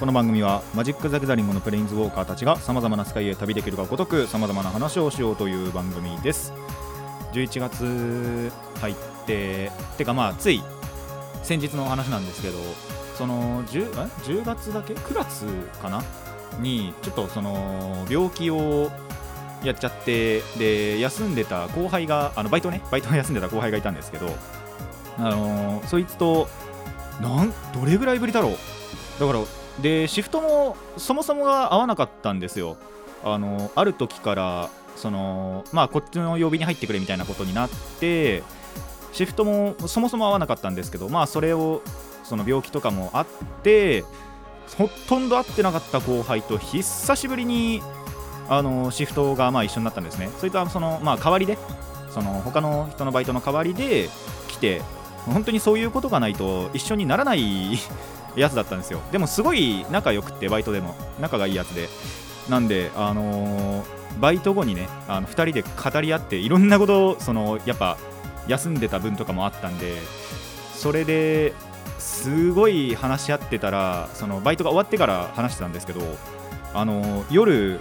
この番組はマジック・ザ・ギザリングのプレインズウォーカーたちがさまざまな世界へ旅できるがごとくさまざまな話をしようという番組です。11月入っててかまあつい先日の話なんですけどその 10, 10月だけ？9月かな？にちょっとその病気をやっちゃってで休んでた後輩があのバイトね？バイトが 休んでた後輩がいたんですけどあのそいつとなんどれぐらいぶりだろう？だからでシフトもそもそもが合わなかったんですよ。あのある時からそのまあこっちの曜日に入ってくれみたいなことになってシフトもそもそも合わなかったんですけどまあそれをその病気とかもあってほとんど会ってなかった後輩と久しぶりにあのシフトがまあ一緒になったんですね。それとそのまあ代わりでその他の人のバイトの代わりで来て本当にそういうことがないと一緒にならないやつだったんですよ。でもすごい仲良くってバイトでも。仲がいいやつで。なんであのーバイト後にねあの2人で語り合っていろんなことをそのやっぱ休んでた分とかもあったんでそれですごい話し合ってたらそのバイトが終わってから話してたんですけどあの夜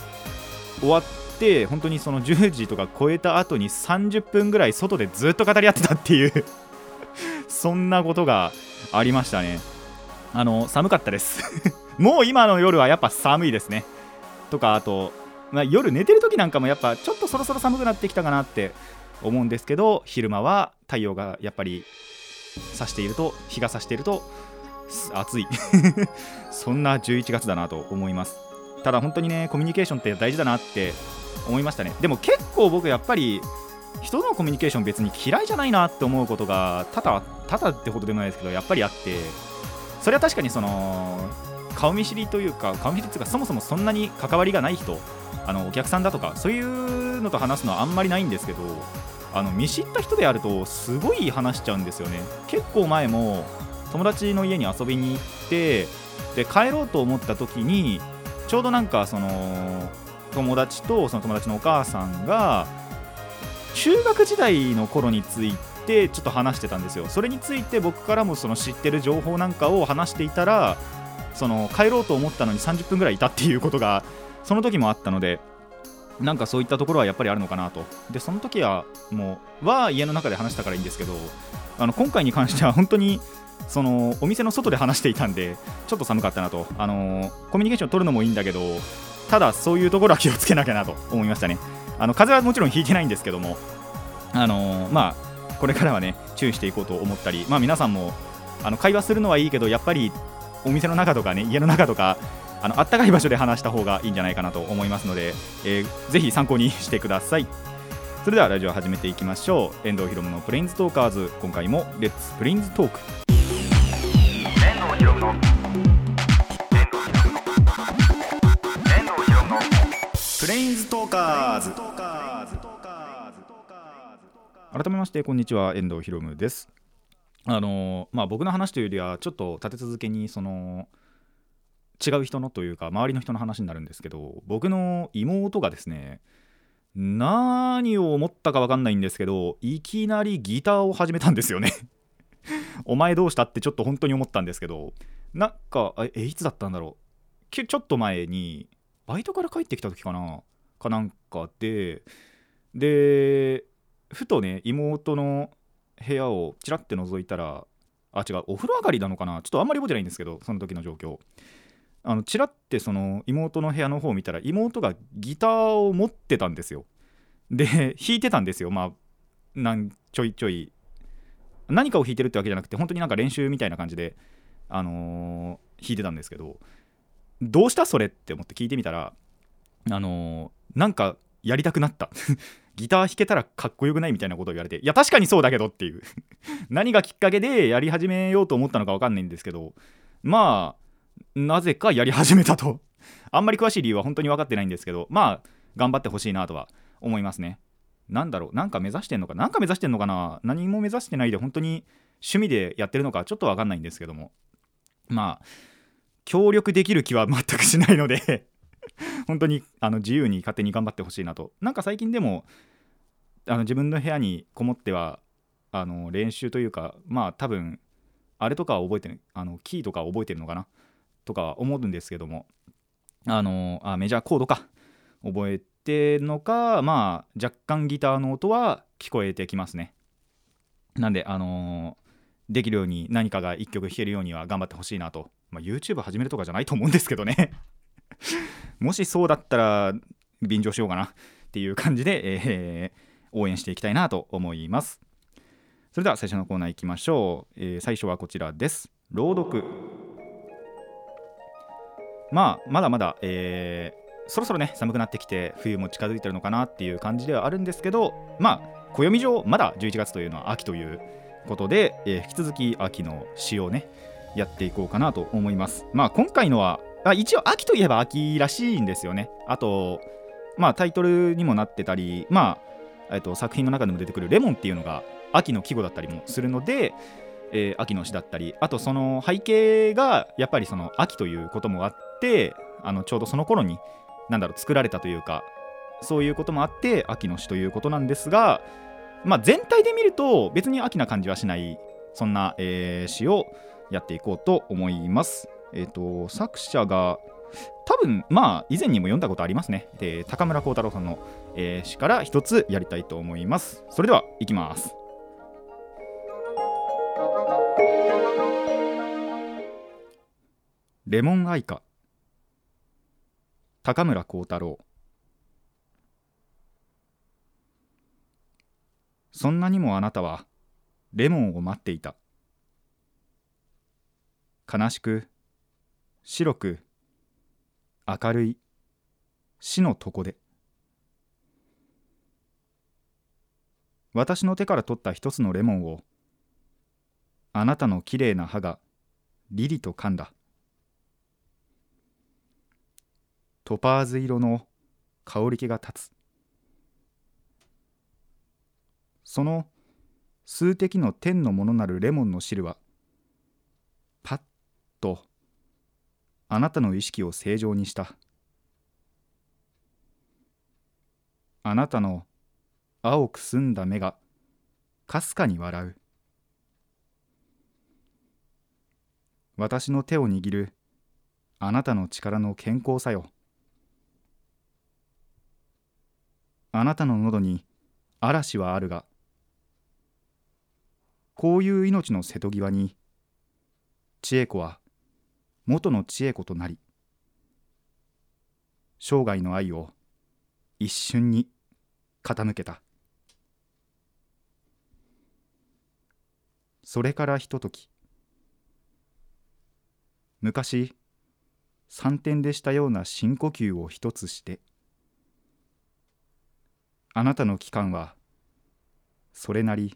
終わって本当にその10時とか超えた後に30分ぐらい外でずっと語り合ってたっていうそんなことがありましたね。あの寒かったです。もう今の夜はやっぱ寒いですね。とかあと、まあ、夜寝てる時なんかもやっぱちょっとそろそろ寒くなってきたかなって思うんですけど昼間は太陽がやっぱり差していると日が差していると暑い。そんな11月だなと思います。ただ本当にねコミュニケーションって大事だなって思いましたね。でも結構僕やっぱり人のコミュニケーション別に嫌いじゃないなって思うことが多々多々ってほどでもないですけどやっぱりあってそれは確かにその顔見知りというか顔見知りっていうかそもそもそんなに関わりがない人あのお客さんだとかそういうのと話すのはあんまりないんですけどあの見知った人であるとすごい話しちゃうんですよね。結構前も友達の家に遊びに行ってで帰ろうと思った時にちょうどなんかその友達とその友達のお母さんが中学時代の頃についててちょっと話してたんですよ。それについて僕からもその知ってる情報なんかを話していたらその帰ろうと思ったのに30分ぐらいいたっていうことがその時もあったのでなんかそういったところはやっぱりあるのかなと。でその時はもうは家の中で話したからいいんですけどあの今回に関しては本当にそのお店の外で話していたんでちょっと寒かったなと。あのコミュニケーション取るのもいいんだけどただそういうところは気をつけなきゃなと思いましたね。あの風はもちろんひいてないんですけどもあのまあこれからはね注意していこうと思ったりまあ皆さんもあの会話するのはいいけどやっぱりお店の中とかね家の中とかあのあったかい場所で話した方がいいんじゃないかなと思いますので、えーぜひ参考にしてください。それではラジオ始めていきましょう。遠藤ひろむのプレインズトーカーズ。今回もレッツプレインズトーク遠藤ひろむの。遠藤ひろむの遠藤ひろむの。プレインズトーカーズ改めましてこんにちは。遠藤ひろむです。あのまあ僕の話というよりはちょっと立て続けにその違う人のというか周りの人の話になるんですけど僕の妹がですね何を思ったか分かんないんですけどいきなりギターを始めたんですよね。お前どうしたってちょっと本当に思ったんですけどなんかえいつだったんだろう。ちょっと前にバイトから帰ってきた時かな。かなんかででふとね妹の部屋をちらって覗いたらあ違うお風呂上がりなのかな？ちょっとあんまり覚えてないんですけどその時の状況。あのちらってその妹の部屋の方を見たら妹がギターを持ってたんですよ。で弾いてたんですよ。まあなんちょいちょい。何かを弾いてるってわけじゃなくて本当になんか練習みたいな感じであのー弾いてたんですけどどうしたそれって思って聞いてみたらあのーなんかやりたくなった。ギター弾けたらかっこよくないみたいなことを言われていや確かにそうだけどっていう。何がきっかけでやり始めようと思ったのか分かんないんですけどまあなぜかやり始めたと。あんまり詳しい理由は本当に分かってないんですけどまあ頑張ってほしいなとは思いますね。なんだろうなんか目指してんのかなんか目指してんのかな何も目指してないで本当に趣味でやってるのかちょっと分かんないんですけども。まあ協力できる気は全くしないので 本当にあの自由に勝手に頑張ってほしいなと。なんか最近でもあの自分の部屋にこもってはあの練習というかまあ多分あれとかは覚えてるあのキーとか覚えてるのかな？とか思うんですけどもあのあメジャーコードか。覚えてるのかまあ若干ギターの音は聞こえてきますね。なんであのできるように何かが1曲弾けるようには頑張ってほしいなと、まあ、YouTube 始めるとかじゃないと思うんですけどね。もしそうだったら便乗しようかなっていう感じで、えー応援していきたいなと思います。それでは最初のコーナー行きましょう、えー最初はこちらです。朗読。まあまだまだ、えーそろそろね寒くなってきて冬も近づいてるのかなっていう感じではあるんですけどまあ暦上まだ11月というのは秋ということで、えー引き続き秋の詩をねやっていこうかなと思います。まあ今回のはあ一応秋といえば秋らしいんですよね。あとまあタイトルにもなってたりまあえっと作品の中でも出てくるレモンっていうのが秋の季語だったりもするので、えー秋の詩だったりあとその背景がやっぱりその秋ということもあってあのちょうどその頃になんだろう作られたというかそういうこともあって秋の詩ということなんですが、まあ、全体で見ると別に秋な感じはしないそんな、えー詩をやっていこうと思います。えっ、と作者が多分まあ以前にも読んだことありますね。で高村光太郎さんの、えー詩から一つやりたいと思います。それではいきます。レモン愛花高村光太郎そんなにもあなたはレモンを待っていた悲しく白く明るい死の床で。私の手から取った一つのレモンをあなたのきれいな歯がリリと噛んだ。トパーズ色の香り気が立つ。その数滴の天のものなるレモンの汁はパッとあなたの意識を正常にした。あなたの青く澄んだ目がかすかに笑う。私の手を握るあなたの力の健康さよ。あなたの喉に嵐はあるがこういう命の瀬戸際に千恵子は元の千恵子となり生涯の愛を一瞬に傾けた。それからひととき昔三点でしたような深呼吸を一つしてあなたの期間はそれなり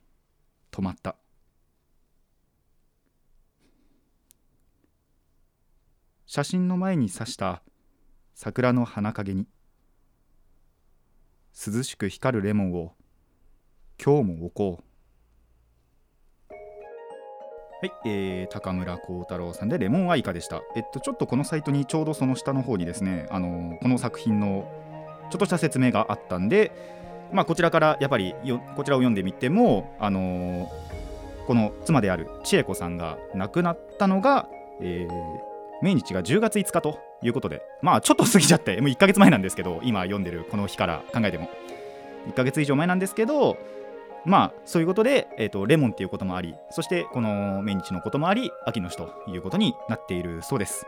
止まった。写真の前に刺した桜の花陰に涼しく光るレモンを今日も置こうはい、えー、高村光太郎さんでレモン愛花でした。えっと、ちょっとこのサイトにちょうどその下の方にですね、あのこの作品のちょっとした説明があったんで、まあ、こちらからやっぱりこちらを読んでみても、あのこの妻である千恵子さんが亡くなったのが、えー命日が10月5日ということで、まあちょっと過ぎちゃって、もう1ヶ月前なんですけど、今読んでるこの日から考えても、1ヶ月以上前なんですけど、まあそういうことで、えー、とレモンっていうこともありそしてこの命日のこともあり秋の日ということになっているそうです。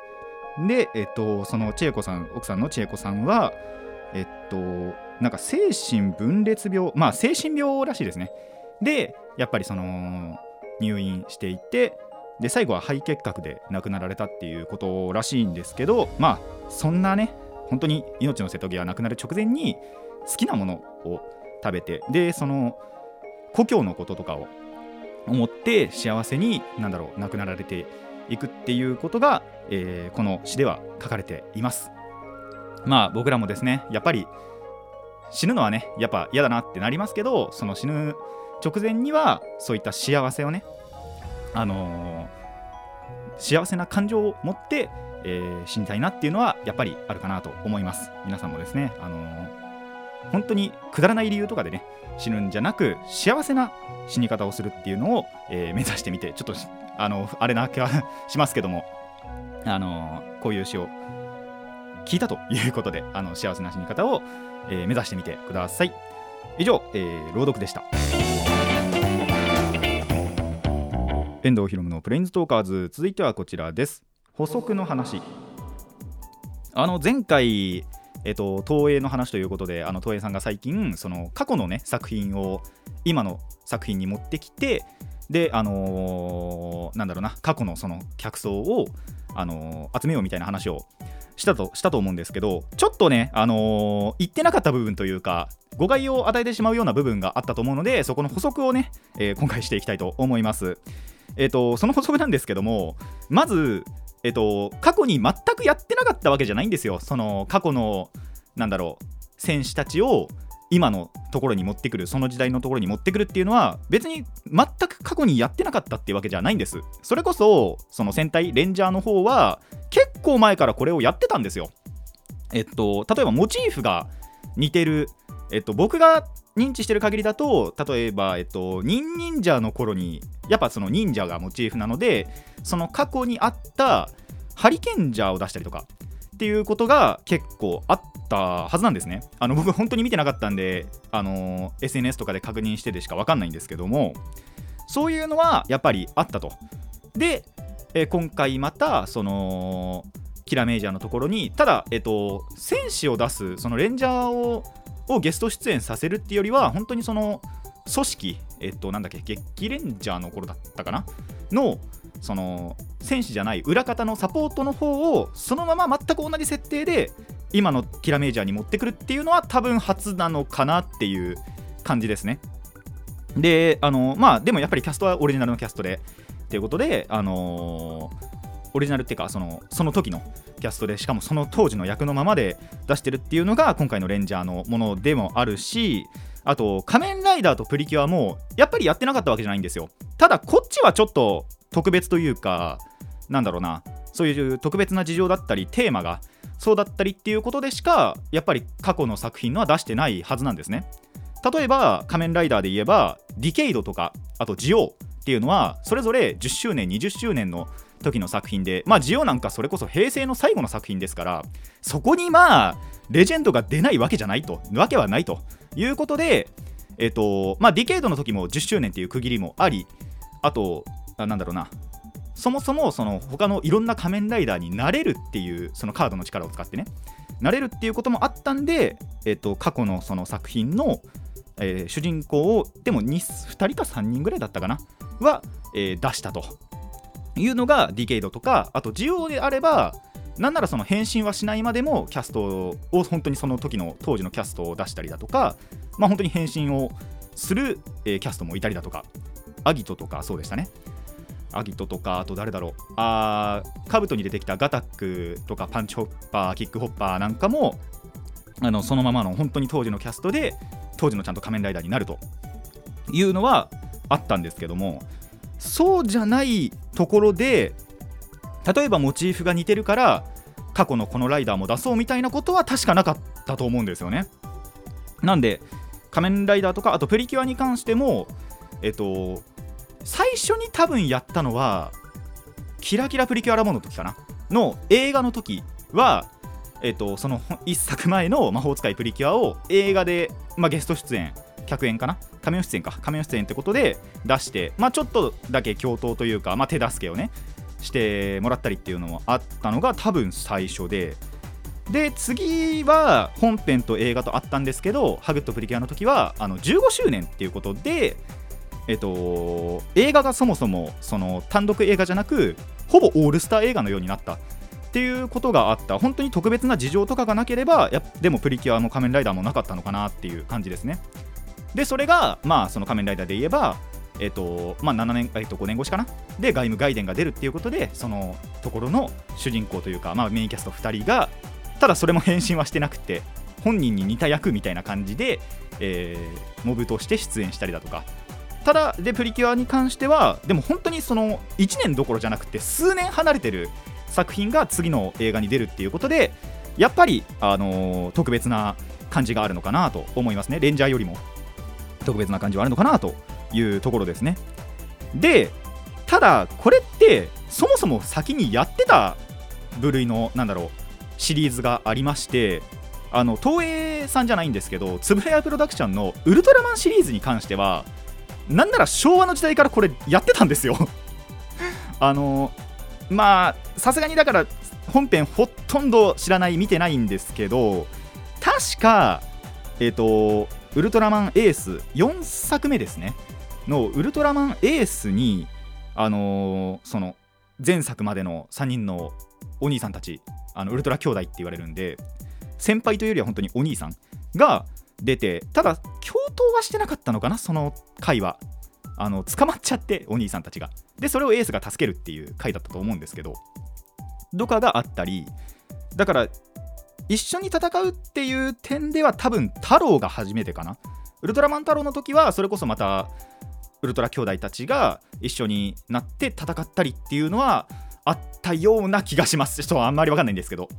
で、えっとその千恵子さん奥さんの千恵子さんはえっとなんか精神分裂病まあ精神病らしいですね。でやっぱりその入院していてで最後は肺結核で亡くなられたっていうことらしいんですけどまあそんなね本当に命の瀬戸際亡くなる直前に好きなものを食べてでその故郷のこととかを思って幸せに何だろう亡くなられていくっていうことが、えーこの詩では書かれています。まあ僕らもですねやっぱり死ぬのはねやっぱ嫌だなってなりますけどその死ぬ直前にはそういった幸せをねあのー幸せな感情を持って、えー死にたいなっていうのはやっぱりあるかなと思います。皆さんもですねあのー本当にくだらない理由とかでね死ぬんじゃなく幸せな死に方をするっていうのを、え目指してみてちょっとあのあれな気はしますけどもあのこういう詩を聞いたということであの幸せな死に方を、え目指してみてください。以上、え朗読でした。遠藤ひろむのプレインズトーカーズ。続いてはこちらです。補足の話。あの前回えっと、東映の話ということであの東映さんが最近その過去のね作品を今の作品に持ってきてであのーなんだろうな過去のその客層を、あのー集めようみたいな話をしたとしたと思うんですけどちょっとね、あのー言ってなかった部分というか誤解を与えてしまうような部分があったと思うのでそこの補足をね、えー今回していきたいと思います。えっ、とその補足なんですけどもまずえっと、過去に全くやってなかったわけじゃないんですよ。その過去の、なんだろう、選手たちを今のところに持ってくる、その時代のところに持ってくるっていうのは、別に全く過去にやってなかったっていうわけじゃないんです。それこそ、その戦隊、レンジャーの方は、結構前からこれをやってたんですよ。えっと、例えばモチーフが似てる、えっと、僕が認知してる限りだと例えば、えっと、忍忍者の頃にやっぱその忍者がモチーフなのでその過去にあったハリケンジャーを出したりとかっていうことが結構あったはずなんですね。あの僕本当に見てなかったんで、あの SNS とかで確認してでしか分かんないんですけどもそういうのはやっぱりあったと。で、え今回またそのキラメージャーのところにただ、えっと、戦士を出すそのレンジャーををゲスト出演させるっていうよりは本当にその組織えっとなんだっけ激レンジャーの頃だったかな？のその戦士じゃない裏方のサポートの方をそのまま全く同じ設定で今のキラメージャーに持ってくるっていうのは多分初なのかなっていう感じですね。であのまあでもやっぱりキャストはオリジナルのキャストでっていうことであのオリジナルっていうかそのその時のキャストでしかもその当時の役のままで出してるっていうのが今回のレンジャーのものでもあるしあと仮面ライダーとプリキュアもやっぱりやってなかったわけじゃないんですよ。ただこっちはちょっと特別というかなんだろうなそういう特別な事情だったりテーマがそうだったりっていうことでしかやっぱり過去の作品のは出してないはずなんですね。例えば仮面ライダーで言えばディケイドとかあとジオウっていうのはそれぞれ10周年20周年の時の作品でまあジオなんかそれこそ平成の最後の作品ですからそこにまあレジェンドが出ないわけじゃないとわけはないということでえっとまあディケイドの時も10周年っていう区切りもありあとあなんだろうなそもそもその他のいろんな仮面ライダーになれるっていうそのカードの力を使ってねなれるっていうこともあったんで、えっと、過去のその作品の、えー主人公をでも 2, 2人か3人ぐらいだったかなは、えー出したと。いうのがディケイドとかあとジオであればなんならその変身はしないまでもキャストを本当にその時の当時のキャストを出したりだとかまあ本当に変身をする、えーキャストもいたりだとかアギトとかそうでしたね。アギトとかあと誰だろう。あーカブトに出てきたガタックとかパンチホッパーキックホッパーなんかもあのそのままの本当に当時のキャストで当時のちゃんと仮面ライダーになるというのはあったんですけどもそうじゃないところで例えばモチーフが似てるから過去のこのライダーも出そうみたいなことは確かなかったと思うんですよね。なんで仮面ライダーとかあとプリキュアに関してもえっと最初に多分やったのはキラキラプリキュアラモンの時かな？の映画の時はえっとその1作前の魔法使いプリキュアを映画で、まあ、ゲスト出演客演かな？仮面出演か。仮面出演ってことで出してまあちょっとだけ共闘というか、まあ、手助けをねしてもらったりっていうのもあったのが多分最初で。で次は本編と映画とあったんですけどハグッとプリキュアの時はあの15周年っていうことでえっと映画がそもそもその単独映画じゃなくほぼオールスター映画のようになった。っていうことがあった。本当に特別な事情とかがなければやでもプリキュアも仮面ライダーもなかったのかなっていう感じですね。でそれがまあその仮面ライダーで言えばえっとまあ、7年、えっと、5年越しかな？で外務外伝が出るっていうことでそのところの主人公というか、まあ、メインキャスト2人がただそれも変身はしてなくて本人に似た役みたいな感じで、えーモブとして出演したりだとか。ただでプリキュアに関してはでも本当にその1年どころじゃなくて数年離れてる作品が次の映画に出るっていうことでやっぱり、あのー特別な感じがあるのかなと思いますね。レンジャーよりも。特別な感じはあるのかなというところですね。でただこれってそもそも先にやってた部類のなんだろうシリーズがありましてあの東映さんじゃないんですけどつぶやプロダクションのウルトラマンシリーズに関してはなんなら昭和の時代からこれやってたんですよ。あのまあさすがにだから本編ほとんど知らない見てないんですけど確かえっ、とウルトラマンエース4作目ですね。のウルトラマンエースにあのーその前作までの3人のお兄さんたちあのウルトラ兄弟って言われるんで先輩というよりは本当にお兄さんが出てただ共闘はしてなかったのかなその回は。あの捕まっちゃってお兄さんたちが。でそれをエースが助けるっていう回だったと思うんですけどとかがあったりだから一緒に戦うっていう点では多分太郎が初めてかな。ウルトラマン太郎の時はそれこそまたウルトラ兄弟たちが一緒になって戦ったりっていうのはあったような気がします。ちょっとあんまりわかんないんですけど。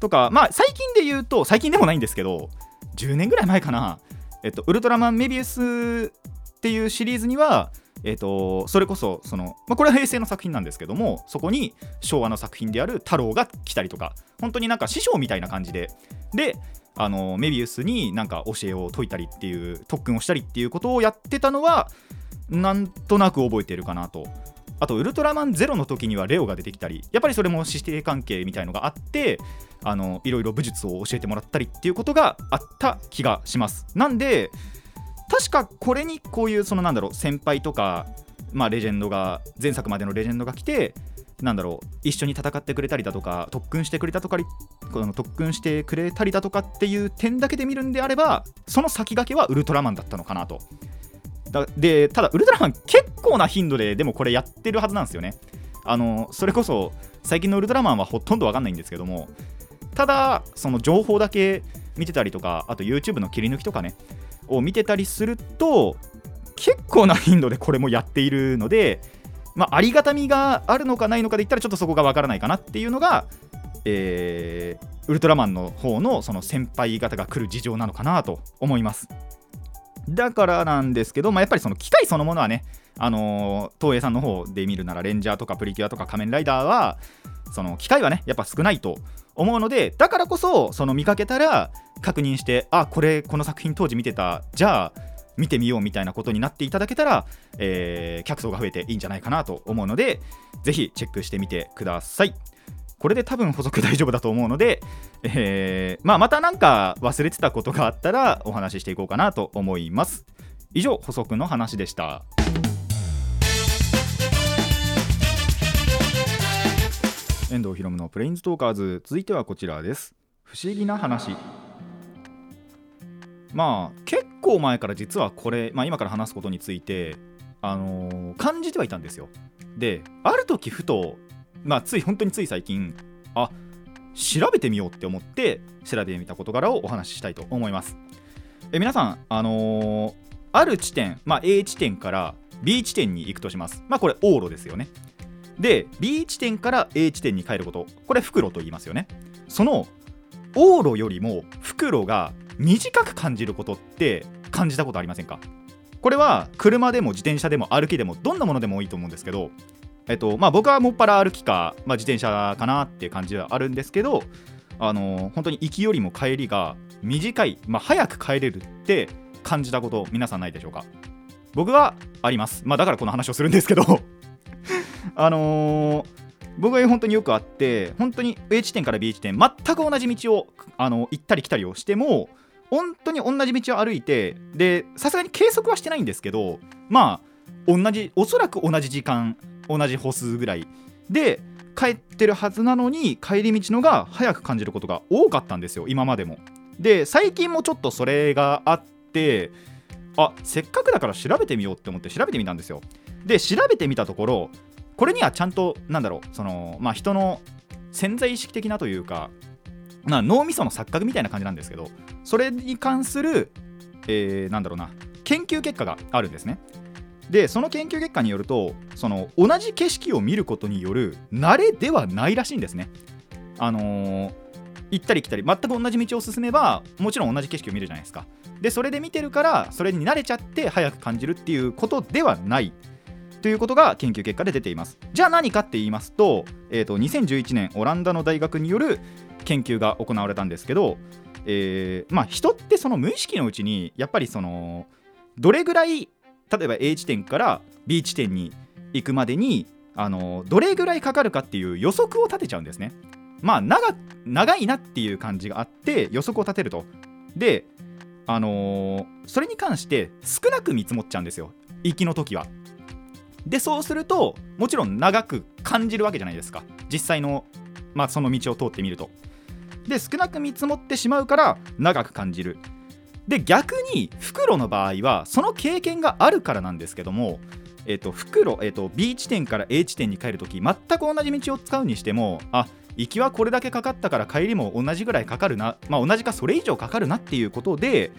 とかまあ最近で言うと最近でもないんですけど10年ぐらい前かな。えっとウルトラマンメビウスっていうシリーズにはえっとそれこそその、まあ、これは平成の作品なんですけどもそこに昭和の作品である太郎が来たりとか本当になんか師匠みたいな感じでであのメビウスになんか教えを解いたりっていう特訓をしたりっていうことをやってたのはなんとなく覚えてるかなと。あとウルトラマンゼロの時にはレオが出てきたりやっぱりそれも師弟関係みたいのがあってあのいろいろ武術を教えてもらったりっていうことがあった気がします。なんで確かこれにこういうそのなんだろう先輩とかまあレジェンドが前作までのレジェンドが来てなんだろう一緒に戦ってくれたりだとか特訓してくれたとかこの特訓してくれたりだとかっていう点だけで見るんであればその先駆けはウルトラマンだったのかなと。だでただウルトラマン結構な頻度ででもこれやってるはずなんですよね。あのそれこそ最近のウルトラマンはほとんどわかんないんですけどもただその情報だけ見てたりとかあと YouTube の切り抜きとかねを見てたりすると結構な頻度でこれもやっているのでまあ、ありがたみがあるのかないのかで言ったらちょっとそこがわからないかなっていうのが、えーウルトラマンの方のその先輩方が来る事情なのかなと思います。だからなんですけど、まあ、やっぱりその機械そのものはね、あのー東映さんの方で見るならレンジャーとかプリキュアとか仮面ライダーはその機械はねやっぱ少ないと思うのでだからこそその見かけたら確認してあこれこの作品当時見てたじゃあ見てみようみたいなことになっていただけたら、えー客層が増えていいんじゃないかなと思うのでぜひチェックしてみてください。これで多分補足大丈夫だと思うので、えーまあ、また何か忘れてたことがあったらお話ししていこうかなと思います。以上補足の話でした。遠藤ひろむのプレインズトーカーズ。続いてはこちらです。不思議な話。まあ結構前から実はこれ、まあ、今から話すことについて、あのー感じてはいたんですよ。である時ふと、まあ、つい本当につい最近あ調べてみようって思って調べてみた事柄をお話ししたいと思います。え皆さんあのーある地点、まあ、A 地点から B 地点に行くとします。まあこれ往路ですよね。で B 地点から A 地点に帰ること。これ復路と言いますよね。その往路よりも復路が短く感じることって感じたことありませんか？これは車でも自転車でも歩きでもどんなものでもいいと思うんですけどえっとまあ僕はもっぱら歩きか、まあ、自転車かなっていう感じはあるんですけどあの本当に行きよりも帰りが短い、まあ、早く帰れるって感じたこと皆さんないでしょうか？僕はあります。まあだからこの話をするんですけど。あのー僕は本当によくあって本当に A 地点から B 地点全く同じ道をあの行ったり来たりをしても本当に同じ道を歩いてでさすがに計測はしてないんですけどまあ同じおそらく同じ時間同じ歩数ぐらいで帰ってるはずなのに帰り道のが早く感じることが多かったんですよ今までも。で最近もちょっとそれがあってあせっかくだから調べてみようって思って調べてみたんですよ。で調べてみたところこれにはちゃんとなんだろうそのまあ人の潜在意識的なというかまあ、脳みその錯覚みたいな感じなんですけどそれに関する、えーなんだろうな研究結果があるんですね。でその研究結果によるとその同じ景色を見ることによる慣れではないらしいんですね。あのー行ったり来たり全く同じ道を進めばもちろん同じ景色を見るじゃないですか。でそれで見てるからそれに慣れちゃって早く感じるっていうことではない。ということが研究結果で出ていますじゃあ何かって言いますと,、えー、と2011年オランダの大学による研究が行われたんですけど、えーまあ、人ってその無意識のうちにやっぱりそのどれぐらい例えば A 地点から B 地点に行くまでにあのどれぐらいかかるかっていう予測を立てちゃうんですね。まあ長長いなっていう感じがあって予測を立てると。で、あのーそれに関して少なく見積もっちゃうんですよ行きの時は。でそうするともちろん長く感じるわけじゃないですか実際の、まあ、その道を通ってみると。で少なく見積もってしまうから長く感じる。で逆に袋の場合はその経験があるからなんですけども、えっと袋、えっと B 地点から A 地点に帰るとき全く同じ道を使うにしてもあ行きはこれだけかかったから帰りも同じぐらいかかるな、まあ、同じかそれ以上かかるなっていうことで、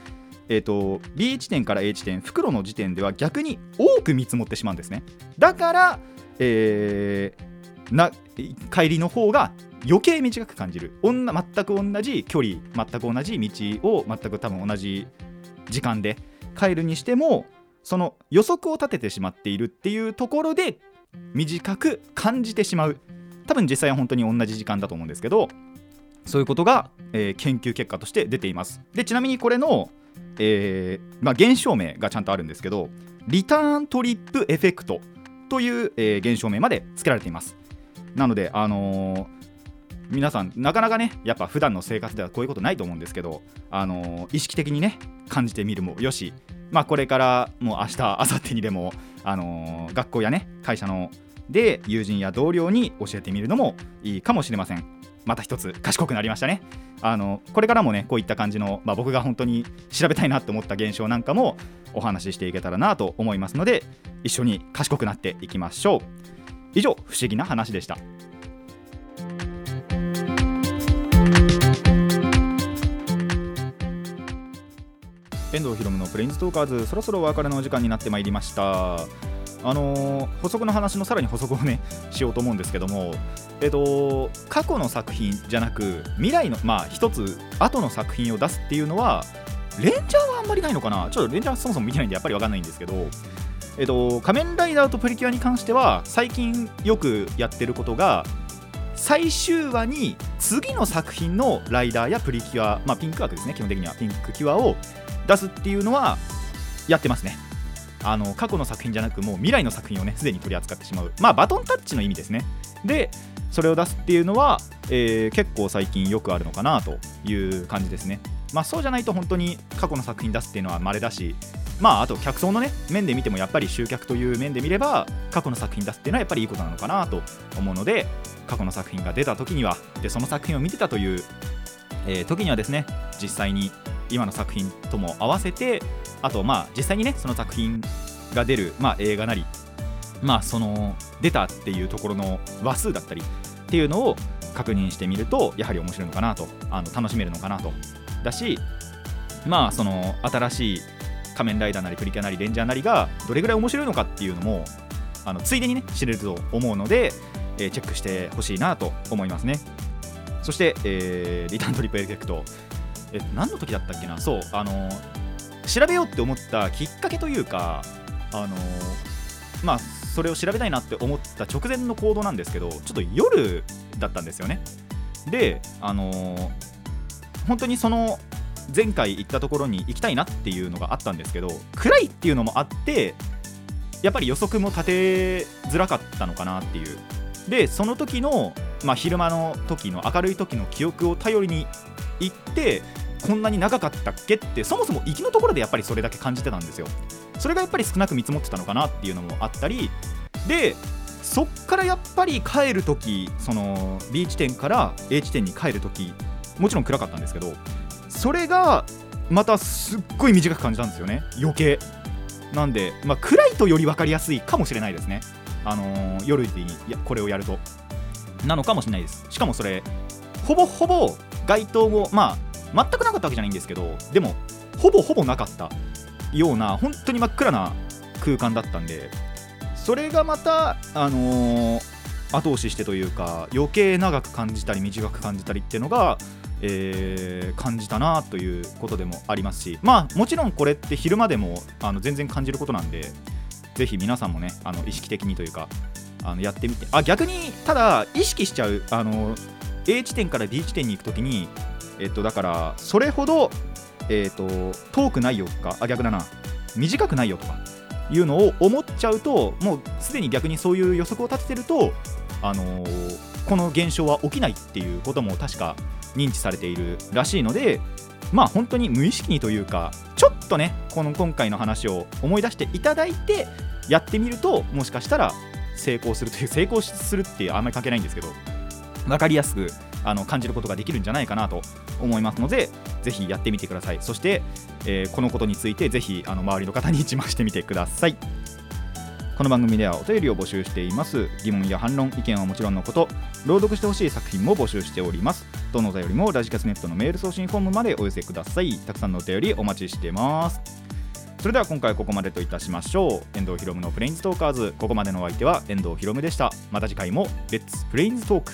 えっと B 地点から A 地点袋の時点では逆に多く見積もってしまうんですね。だから、えーな帰りの方が余計短く感じる。おんな全く同じ距離全く同じ道を全く多分同じ時間で帰るにしてもその予測を立ててしまっているっていうところで短く感じてしまう。多分実際は本当に同じ時間だと思うんですけどそういうことが、えー研究結果として出ています。でちなみにこれの、えーまあ、現象名がちゃんとあるんですけどリターントリップエフェクトという、えー現象名まで付けられています。なのであのー皆さんなかなかねやっぱ普段の生活ではこういうことないと思うんですけど、あのー意識的にね感じてみるもよしまあこれからもう明日明後日にでも、あのー学校やね会社ので友人や同僚に教えてみるのもいいかもしれません。また一つ賢くなりましたね。あのこれからもねこういった感じの、まあ、僕が本当に調べたいなと思った現象なんかもお話ししていけたらなと思いますので一緒に賢くなっていきましょう。以上不思議な話でした。遠藤ひろむのプレインズトーカーズそろそろお別れのお時間になってまいりました。あのー補足の話のさらに補足をねしようと思うんですけどもえっと過去の作品じゃなく未来のまあ一つ後の作品を出すっていうのはレンジャーはあんまりないのかな？ちょっとレンジャーそもそも見てないんでやっぱりわかんないんですけどえっと仮面ライダーとプリキュアに関しては最近よくやってることが最終話に次の作品のライダーやプリキュア、まあ、ピンク枠ですね基本的には。ピンクキュアを出すっていうのはやってますね。あの過去の作品じゃなくもう未来の作品をねすでに取り扱ってしまう。まあバトンタッチの意味ですね。でそれを出すっていうのは、えー結構最近よくあるのかなという感じですね。まあそうじゃないと本当に過去の作品出すっていうのは稀だしまああと客層のね面で見てもやっぱり集客という面で見れば過去の作品出すっていうのはやっぱりいいことなのかなと思うので過去の作品が出た時にはでその作品を見てたという、えー時にはですね実際に今の作品とも合わせてあとまあ実際にねその作品が出る、まあ、映画なりまあその出たっていうところの話数だったりっていうのを確認してみるとやはり面白いのかなとあの楽しめるのかなと。だしまあその新しい仮面ライダーなりプリキュアなりレンジャーなりがどれぐらい面白いのかっていうのもあのついでにね知れると思うので、えーチェックしてほしいなと思いますね。そして、えーリターントリップエフェクト。え何の時だったっけな？そうあの調べようって思ったきっかけというかあのまあそれを調べたいなって思った直前の行動なんですけどちょっと夜だったんですよね。であの本当にその前回行ったところに行きたいなっていうのがあったんですけど暗いっていうのもあってやっぱり予測も立てづらかったのかなっていう。でその時の、まあ、昼間の時の明るい時の記憶を頼りに行ってこんなに長かったっけ？ってそもそも行きのところでやっぱりそれだけ感じてたんですよ。それがやっぱり少なく見積もってたのかなっていうのもあったりでそっからやっぱり帰る時その B 地点から A 地点に帰る時もちろん暗かったんですけどそれがまたすっごい短く感じたんですよね。余計。なんで、まあ、暗いとより分かりやすいかもしれないですね。あのー夜にいやこれをやると。なのかもしれないです。しかもそれほぼほぼ街灯もまあ全くなかったわけじゃないんですけどでもほぼほぼなかったような本当に真っ暗な空間だったんでそれがまたあのー後押ししてというか余計長く感じたり短く感じたりっていうのが、えー感じたなということでもありますしまあもちろんこれって昼間でもあの全然感じることなんでぜひ皆さんもねあの意識的にというかあのやってみてあ逆にただ意識しちゃうあの A 地点から D 地点に行くときにえっとだからそれほどえっと遠くないよとかあ逆だな。短くないよとかいうのを思っちゃうともうすでに逆にそういう予測を立ててるとあのーこの現象は起きないっていうことも確か認知されているらしいのでまあ本当に無意識にというかちょっとねこの今回の話を思い出していただいてやってみるともしかしたら成功するという成功するってあんまり関係ないんですけど分かりやすくあの感じることができるんじゃないかなと思いますのでぜひやってみてください。そして、えーこのことについてぜひあの周りの方に自慢してみてください。この番組ではお便りを募集しています。疑問や反論意見はもちろんのこと朗読してほしい作品も募集しております。どのお便りもラジカスネットのメール送信フォームまでお寄せください。たくさんのお便りお待ちしてます。それでは今回はここまでといたしましょう。遠藤ひろむのプレインズトーカーズ。ここまでのお相手は遠藤ひろむでした。また次回もレッツプレインズトーク